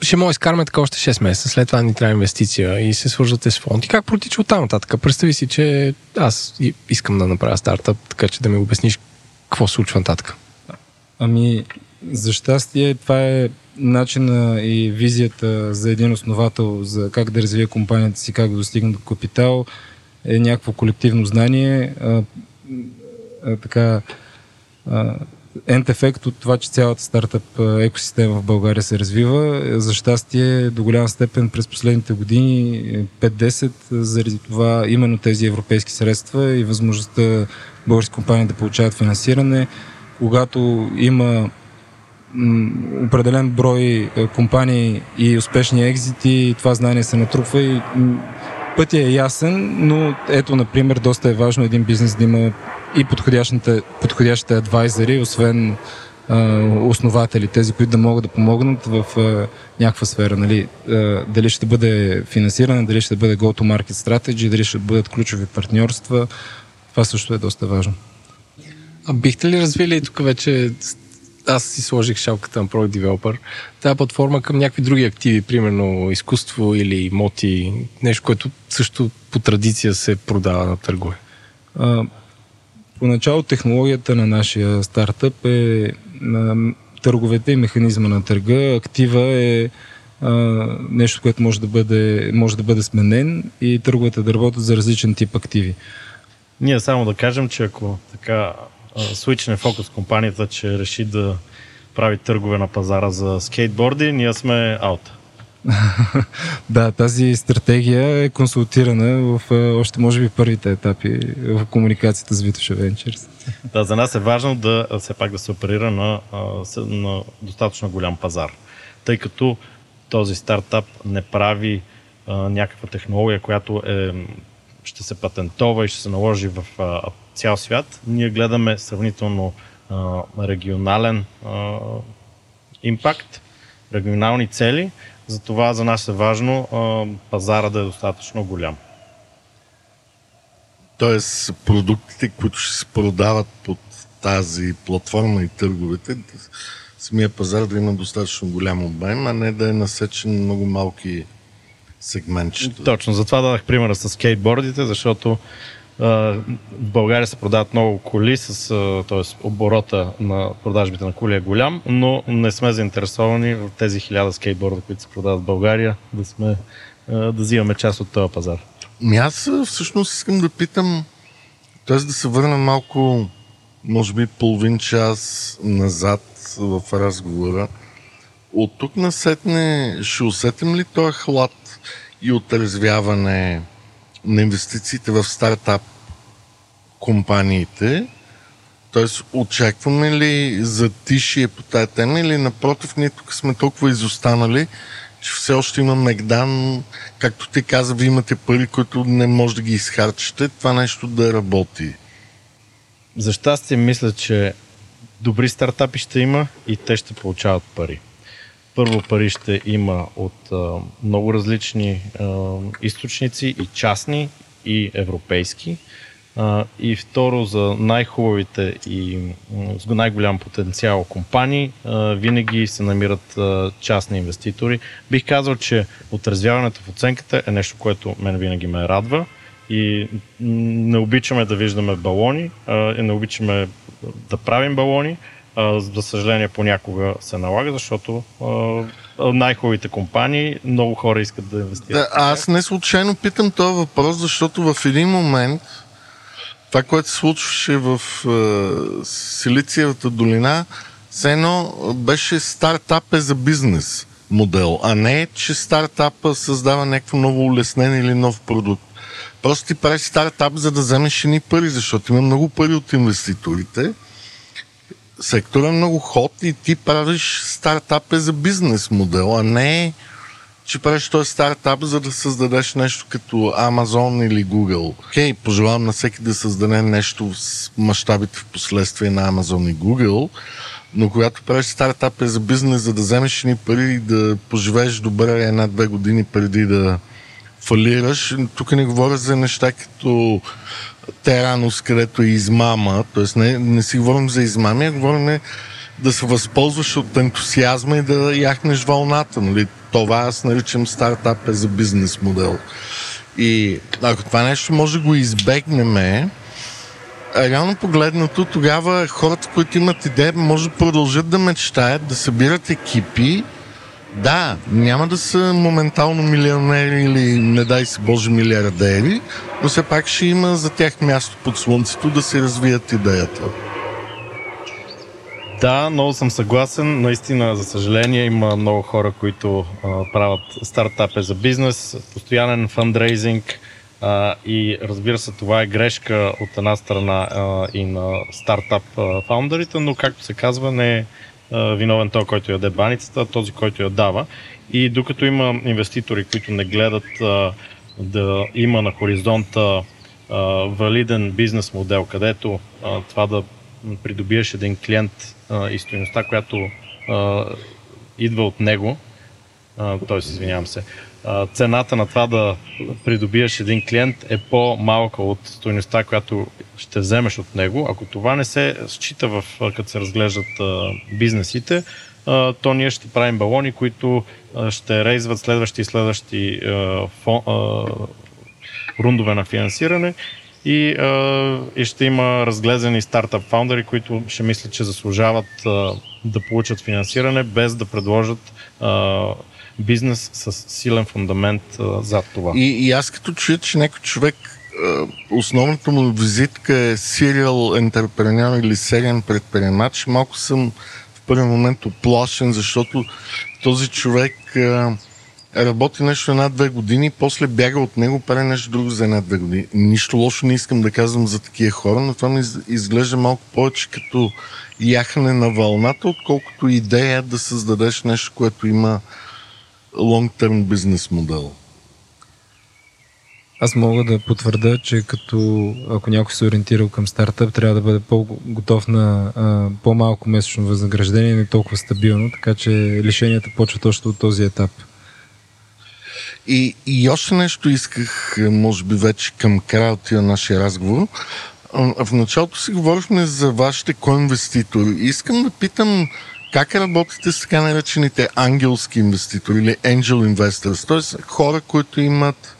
ще може да изкараме така още 6 месеца, след това ни трябва инвестиция и се свързвате с фонд. И как протича от там нататък? Представи си, че аз искам да направя стартъп, така че да ми обясниш какво случва нататък. Ами, за щастие, това е начина и визията за един основател за как да развие компанията си, как да достигне до капитал, е някакво колективно знание. А, а, така, а, ефект от това, че цялата стартъп екосистема в България се развива. За щастие, до голяма степен през последните години, 5-10, е, заради това именно тези европейски средства и възможността български компании да получават финансиране, когато има определен брой компании и успешни екзити, това знание се натрупва и пътя е ясен, но ето, например, доста е важно един бизнес да има и подходящите, подходящите адвайзери, освен основатели, тези, които да могат да помогнат в някаква сфера. Нали? Дали ще бъде финансиране, дали ще бъде go-to-market strategy, дали ще бъдат ключови партньорства. Това също е доста важно. А бихте ли развили тук вече аз си сложих шалката на Product Developer, тази платформа към някакви други активи, примерно изкуство или моти, нещо, което също по традиция се продава на търгове? А, поначало технологията на нашия стартъп е на търговете и механизма на търга. Актива е а, нещо, което може да, бъде, може да бъде сменен и търговете да работят за различен тип активи. Ние само да кажем, че ако така свичне фокус компанията, че реши да прави търгове на пазара за скейтборди, ние сме аут. да, тази стратегия е консултирана в още може би първите етапи в комуникацията с Vitosh Ventures. да, за нас е важно да все пак да се оперира на, на достатъчно голям пазар, тъй като този стартап не прави а, някаква технология, която е, ще се патентова и ще се наложи в а, цял свят. Ние гледаме сравнително а, регионален а, импакт, регионални цели, затова за нас е важно а, пазара да е достатъчно голям. Тоест продуктите, които ще се продават под тази платформа и търговете, самия пазар да има достатъчно голям обем, а не да е насечен много малки сегментчета. Точно, затова дадах примера с скейтбордите, защото в България се продават много коли, с, т.е. оборота на продажбите на коли е голям, но не сме заинтересовани в тези хиляда скейтборда, които се продават в България, да, сме, да взимаме част от този пазар. Ми аз всъщност искам да питам, т.е. да се върна малко, може би половин час назад в разговора. От тук насетне ще усетим ли този хлад и отрезвяване на инвестициите в стартап компаниите, т.е. очакваме ли за тишие по тази тема или напротив, ние тук сме толкова изостанали, че все още има Мегдан, както ти каза, ви имате пари, които не може да ги изхарчите, това нещо да работи. За щастие мисля, че добри стартапи ще има и те ще получават пари. Първо пари ще има от а, много различни а, източници и частни, и европейски. А, и второ, за най-хубавите и с най-голям потенциал компании а, винаги се намират а, частни инвеститори. Бих казал, че отразяването в оценката е нещо, което мен винаги ме радва и не обичаме да виждаме балони, и не обичаме да правим балони, за съжаление понякога се налага, защото най-хубавите компании, много хора искат да инвестират. Да, аз не случайно питам този въпрос, защото в един момент това, което се случваше в Силициевата долина, все едно беше стартап е за бизнес. модел, а не, че стартапа създава някакво ново улеснение или нов продукт. Просто ти правиш стартап, за да вземеш едни пари, защото има много пари от инвеститорите. Сектора е много ход и ти правиш стартап е за бизнес модел, а не че правиш този стартап, за да създадеш нещо като Amazon или Google. Окей, okay, пожелавам на всеки да създаде нещо с мащабите в последствие на Amazon и Google, но когато правиш стартап е за бизнес, за да вземеш ни пари и да поживееш добре една-две години преди да фалираш, тук не говоря за неща като Теранус, където е измама, т.е. Не, не си говорим за измами, а говорим да се възползваш от ентусиазма и да яхнеш вълната. Нали? Това аз наричам стартап е за бизнес модел. И ако това нещо може да го избегнем, реално погледнато, тогава хората, които имат идея, може да продължат да мечтаят, да събират екипи. Да, няма да са моментално милионери или, не дай се Боже, милиардери, но все пак ще има за тях място под слънцето да се развият идеята. Да, много съм съгласен. Наистина, за съжаление, има много хора, които а, правят стартапи за бизнес, постоянен фандрейзинг а, и разбира се, това е грешка от една страна а, и на стартап фаундерите, но както се казва, не е виновен той, който яде баницата, а този, който я дава. И докато има инвеститори, които не гледат а, да има на хоризонта а, валиден бизнес модел, където а, това да придобиеш един клиент а, и стоеността, която а, идва от него, т.е. извинявам се, цената на това да придобиеш един клиент е по-малка от стоеността, която ще вземеш от него. Ако това не се счита в, като се разглеждат бизнесите, то ние ще правим балони, които ще рейзват следващи и следващи рундове на финансиране и, и ще има разглезени стартап фаундъри, които ще мислят, че заслужават да получат финансиране, без да предложат бизнес с силен фундамент а, зад това. И, и аз като чуя, че някой човек основната му визитка е сериал ентерпренер или сериен предприемач, малко съм в първи момент оплашен, защото този човек а, работи нещо една-две години, после бяга от него, прави нещо друго за една-две години. Нищо лошо не искам да казвам за такива хора, но това ми изглежда малко повече като яхане на вълната, отколкото идея да създадеш нещо, което има long-term бизнес модел. Аз мога да потвърда, че като ако някой се ориентирал към стартъп, трябва да бъде по-готов на а, по-малко месечно възнаграждение, не толкова стабилно, така че лишенията почват още от този етап. И, и още нещо исках, може би вече към края от тия нашия разговор. В началото си говорихме за вашите коинвеститори. Искам да питам как работите с така наречените ангелски инвеститори или angel investors, т.е. хора, които имат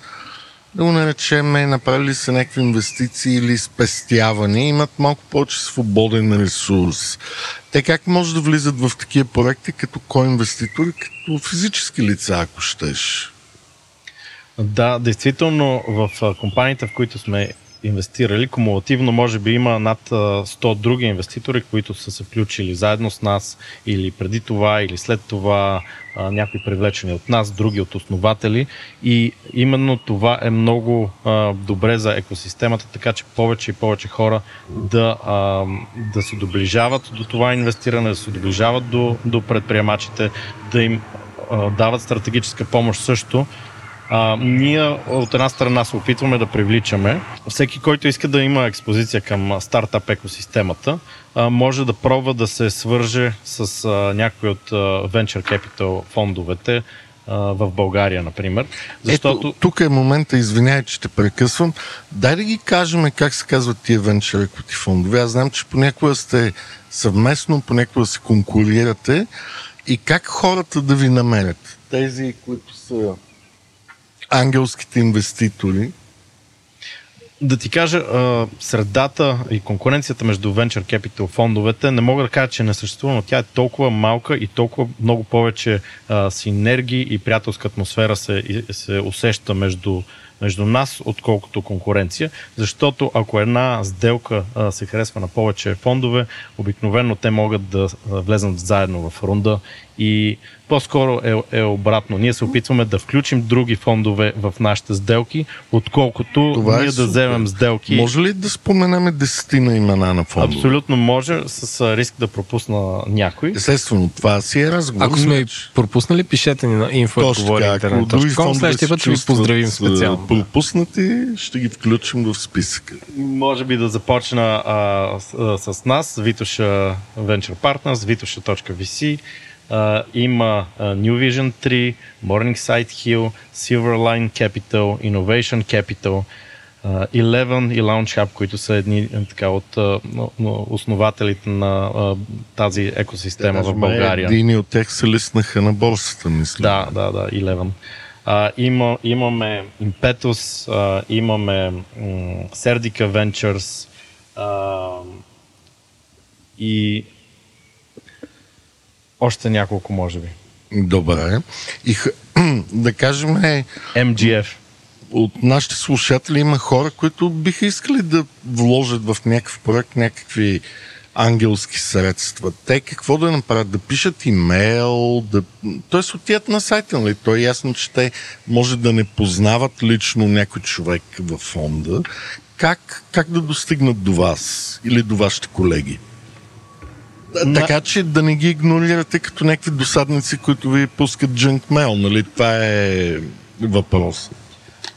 да го наречем, направили са някакви инвестиции или спестявания, имат малко повече свободен ресурс. Те как може да влизат в такива проекти като коинвеститори, като физически лица, ако щеш? Да, действително в компаниите, в които сме инвестирали, кумулативно може би има над 100 други инвеститори, които са се включили заедно с нас или преди това, или след това някои привлечени от нас, други от основатели. И именно това е много добре за екосистемата, така че повече и повече хора да, да се доближават до това инвестиране, да се доближават до, до предприемачите, да им дават стратегическа помощ също, а, ние от една страна се опитваме да привличаме всеки, който иска да има експозиция към стартап екосистемата, а, може да пробва да се свърже с а, някой от а, Venture Capital фондовете, в България, например. Защото... Ето, тук е момента, извиняй, че те прекъсвам. Дай да ги кажем как се казват тия Venture Equity фондове. Аз знам, че понякога сте съвместно, понякога се конкурирате и как хората да ви намерят. Тези, които са ангелските инвеститори? Да ти кажа, средата и конкуренцията между Venture Capital фондовете не мога да кажа, че не съществува, но тя е толкова малка и толкова много повече синергии и приятелска атмосфера се, се усеща между, между нас, отколкото конкуренция. Защото ако една сделка се харесва на повече фондове, обикновено те могат да влезнат заедно в рунда И по-скоро е, е обратно. Ние се опитваме да включим други фондове в нашите сделки, отколкото Това е ние да супер. вземем сделки. Може ли да споменаме десетина имена на фондове? Абсолютно може, с риск да пропусна някой. Естествено, това си е разговор. Ако сме Иначе- пропуснали, пишете ни на Точно така, ако други info.говори фондове Следващия път ще ви поздравим а, специално. Пропуснати, ще ги включим в списъка. Може би да започна а, с, а, с нас, Vitoša Venture Partners, vitoša.vc. А, има а, New Vision 3, Morningside Hill, Silverline Capital, Innovation Capital, а, Eleven и Launch Hub, които са едни а, така, от а, но- но основателите на а, тази екосистема в България. Едини от тях се лиснаха на борсата, мисля. Да, да, да, 11. А, има, имаме Impetus, а, имаме м, Serdica Ventures а, и още няколко, може би. Добре. И да кажем, е, MGF. от нашите слушатели има хора, които биха искали да вложат в някакъв проект някакви ангелски средства. Те какво да направят? Да пишат имейл, да... т.е. отият на сайта, нали? То е ясно, че те може да не познават лично някой човек във фонда. Как, как да достигнат до вас или до вашите колеги? На- Така че да не ги игнорирате като някакви досадници, които ви пускат мейл, нали? Това е въпрос.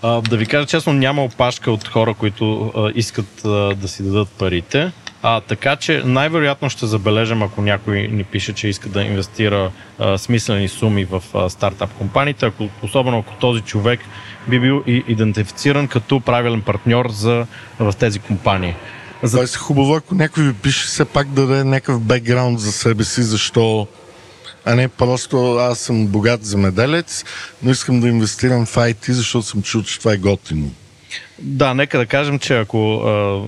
А, да ви кажа честно, няма опашка от хора, които а, искат а, да си дадат парите. А, така че най-вероятно ще забележим, ако някой ни пише, че иска да инвестира а, смислени суми в а, стартап компаниите, ако, особено ако този човек би бил идентифициран като правилен партньор за, в тези компании. За е хубаво, ако някой ви пише все пак да даде някакъв бекграунд за себе си, защо а не просто аз съм богат земеделец, но искам да инвестирам в IT, защото съм чул, че това е готино. Да, нека да кажем, че ако а,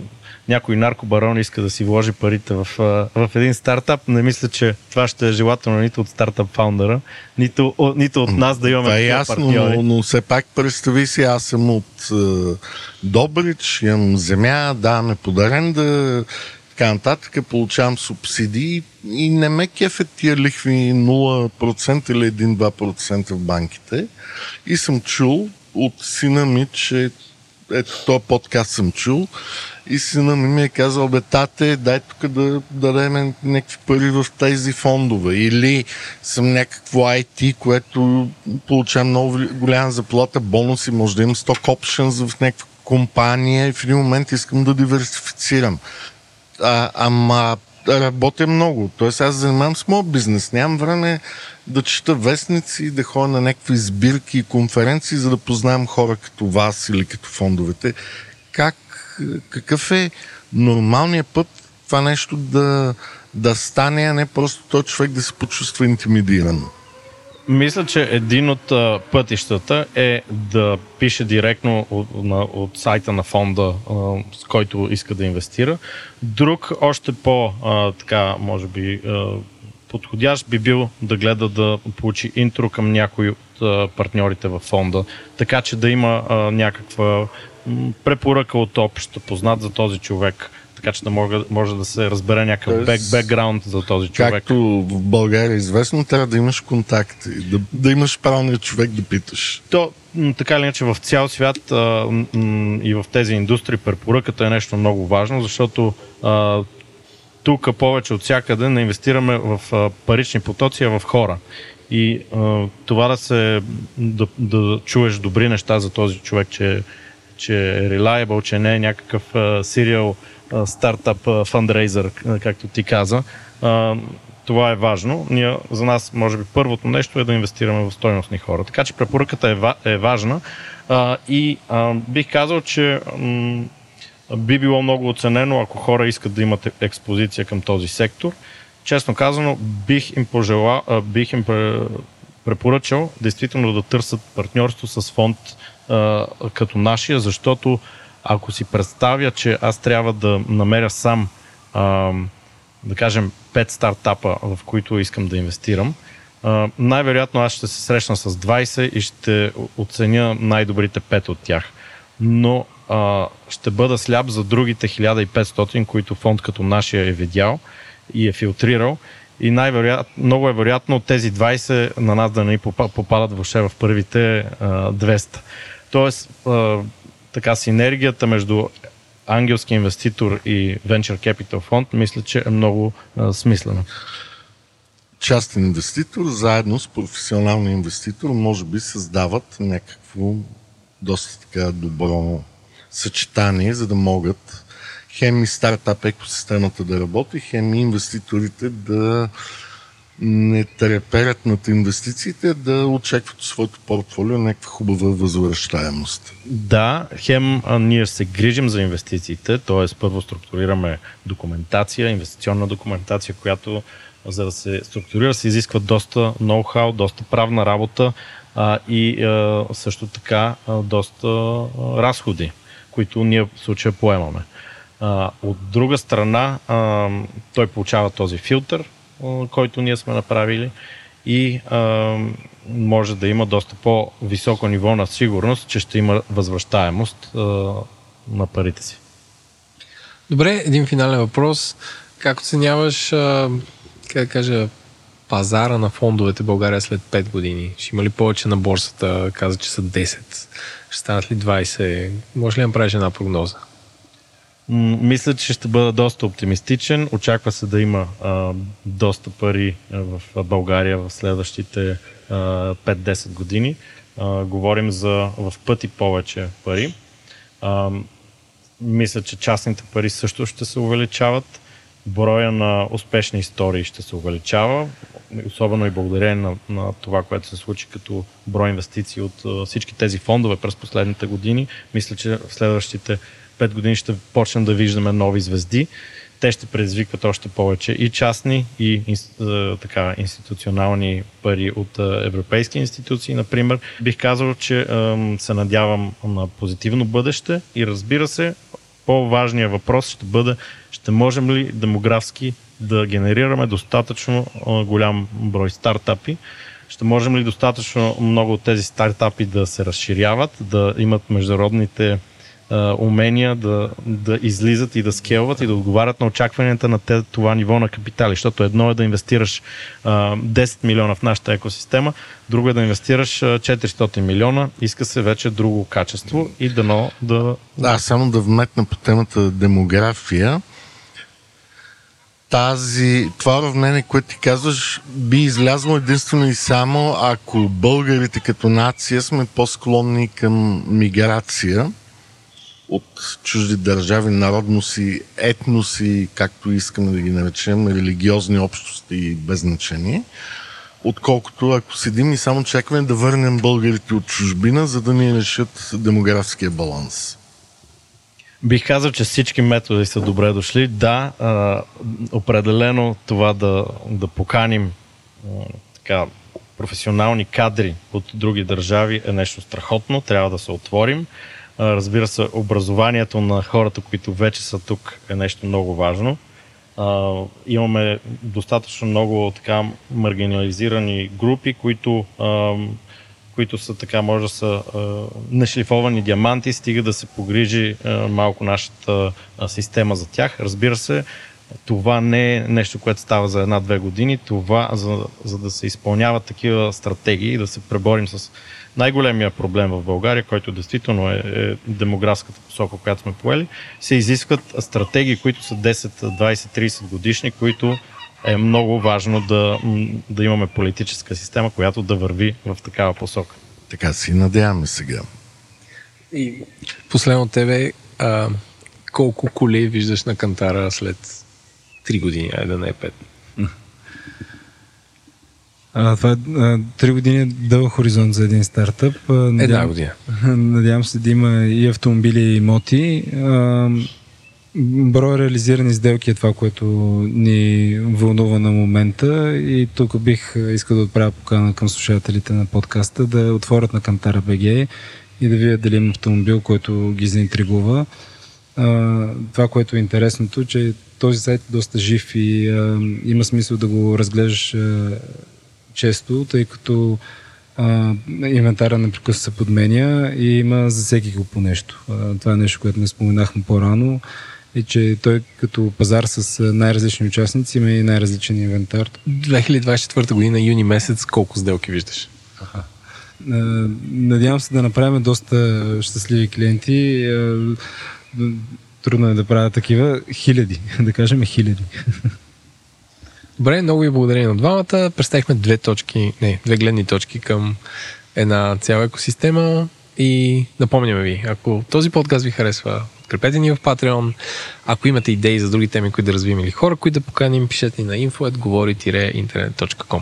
някой наркобарон иска да си вложи парите в, в един стартап, не мисля, че това ще е желателно нито от стартап фаундъра, нито, нито от нас да имаме Това е ясно, партньори. но, но все пак представи си, аз съм от е, Добрич, имам земя, даваме подарен да така нататък, получавам субсидии и не ме кефят тия лихви 0% или 1-2% в банките. И съм чул от сина ми, че ето този подкаст съм чул и сина ми ми е казал, бе, тате, дай тук да дадем някакви пари в тези фондове. Или съм някакво IT, което получавам много голяма заплата, бонуси, може да имам stock options в някаква компания и в един момент искам да диверсифицирам. А, ама работя много. Тоест аз занимавам с моят бизнес. Нямам време да чета вестници, да ходя на някакви сбирки и конференции, за да познавам хора като вас или като фондовете. Как, какъв е нормалният път това нещо да, да стане, а не просто този човек да се почувства интимидиран? Мисля, че един от пътищата е да пише директно от, на, от сайта на фонда, с който иска да инвестира. Друг, още по, така, може би, подходящ би бил да гледа да получи интро към някой от партньорите във фонда, така че да има а, някаква препоръка от общ познат за този човек, така че да може, може да се разбере някакъв Тоест, бек, бекграунд за този човек. Както в България е известно, трябва да имаш контакти, да, да имаш правилния човек да питаш. То, така или иначе, в цял свят а, м, и в тези индустрии препоръката е нещо много важно, защото а, тук повече от всякъде не инвестираме в парични потоци, а в хора. И а, това да се да, да чуеш добри неща за този човек, че, че е reliable, че не е някакъв а, стартап фандрейзър, както ти каза. А, това е важно. Ние, за нас, може би, първото нещо е да инвестираме в стойностни хора. Така че препоръката е, е важна. А, и а, бих казал, че м, би било много оценено, ако хора искат да имат експозиция към този сектор. Честно казано, бих им пожела, бих им пре- препоръчал действително да търсят партньорство с фонд като нашия, защото ако си представя, че аз трябва да намеря сам да кажем, 5 стартапа, в които искам да инвестирам, най-вероятно аз ще се срещна с 20 и ще оценя най-добрите 5 от тях. Но а, ще бъда сляп за другите 1500, които фонд като нашия е видял и е филтрирал и най-вероятно, много е вероятно тези 20 на нас да не попадат въобще в първите а, 200. Тоест, а, така синергията между ангелски инвеститор и Venture Capital фонд, мисля, че е много а, смислена. Частен инвеститор, заедно с професионалния инвеститор, може би създават някакво доста така добро съчетание, за да могат хем и стартап екосистемата да работи, хем и инвеститорите да не треперят над инвестициите, да очакват своето портфолио някаква хубава възвръщаемост. Да, хем а, ние се грижим за инвестициите, т.е. първо структурираме документация, инвестиционна документация, която за да се структурира се изисква доста ноу-хау, доста правна работа а, и а, също така а, доста а, разходи, които ние в случая поемаме. От друга страна, той получава този филтър, който ние сме направили и може да има доста по-високо ниво на сигурност, че ще има възвръщаемост на парите си. Добре, един финален въпрос. Как оценяваш, как да кажа, пазара на фондовете в България след 5 години? Ще има ли повече на борсата? Каза, че са 10. Ще станат ли 20? Може ли да направиш една прогноза? Мисля, че ще бъда доста оптимистичен. Очаква се да има а, доста пари в България в следващите а, 5-10 години. А, говорим за в пъти повече пари. А, мисля, че частните пари също ще се увеличават. Броя на успешни истории ще се увеличава, особено и благодарение на, на това, което се случи като брой инвестиции от всички тези фондове през последните години. Мисля, че в следващите 5 години ще почнем да виждаме нови звезди. Те ще предизвикват още повече и частни, и така, институционални пари от европейски институции, например. Бих казал, че се надявам на позитивно бъдеще и разбира се, по-важният въпрос ще бъде, ще можем ли демографски да генерираме достатъчно голям брой стартапи, ще можем ли достатъчно много от тези стартапи да се разширяват, да имат международните умения да, да излизат и да скелват и да отговарят на очакванията на те, това ниво на капитали. Защото едно е да инвестираш а, 10 милиона в нашата екосистема, друго е да инвестираш 400 милиона, иска се вече друго качество и дано да... Да, само да вметна по темата демография. Тази, това уравнение, което ти казваш, би излязло единствено и само ако българите като нация сме по-склонни към миграция от чужди държави, народности, етноси, както искаме да ги наречем, религиозни общности без значение, отколкото ако седим и само чакаме да върнем българите от чужбина, за да ни решат демографския баланс. Бих казал, че всички методи са добре дошли. Да, а, определено това да, да поканим а, така, професионални кадри от други държави е нещо страхотно. Трябва да се отворим. Разбира се, образованието на хората, които вече са тук е нещо много важно. Имаме достатъчно много така маргинализирани групи, които, които са така, може да са uh, нашлифовани диаманти, стига да се погрижи малко нашата система за тях. Разбира се, това не е нещо, което става за една-две години. Това, за, за да се изпълняват такива стратегии, да се преборим с най-големия проблем в България, който действително е, е демографската посока, която сме поели, се изискват стратегии, които са 10, 20, 30 годишни, които е много важно да, да имаме политическа система, която да върви в такава посока. Така си надяваме сега. И последно тебе, а, колко коли виждаш на Кантара след 3 години, айде да не е 5? А, това е три години е дълъг хоризонт за един стартъп. Надявам, Една година. Надявам се да има и автомобили, и имоти. Броя реализирани сделки е това, което ни вълнува на момента и тук бих искал да отправя покана към слушателите на подкаста да отворят на Кантара БГ и да видят дали има автомобил, който ги заинтригува. Това, което е интересното, че този сайт е доста жив и а, има смисъл да го разглеждаш а, често, тъй като а, инвентара непрекъснато се подменя и има за всеки го по нещо. А, това е нещо, което не споменахме по-рано е, че той като пазар с най-различни участници има и най-различен инвентар. 2024 година, юни месец, колко сделки виждаш? Надявам се да направим доста щастливи клиенти. Трудно е да правя такива. Хиляди, да кажем хиляди. Добре, много ви благодаря на двамата. Представихме две точки, не, две гледни точки към една цяла екосистема и напомняме ви, ако този подкаст ви харесва, подкрепете ни в Patreon. Ако имате идеи за други теми, които да развием или хора, които да поканим, пишете ни на info.govori-internet.com.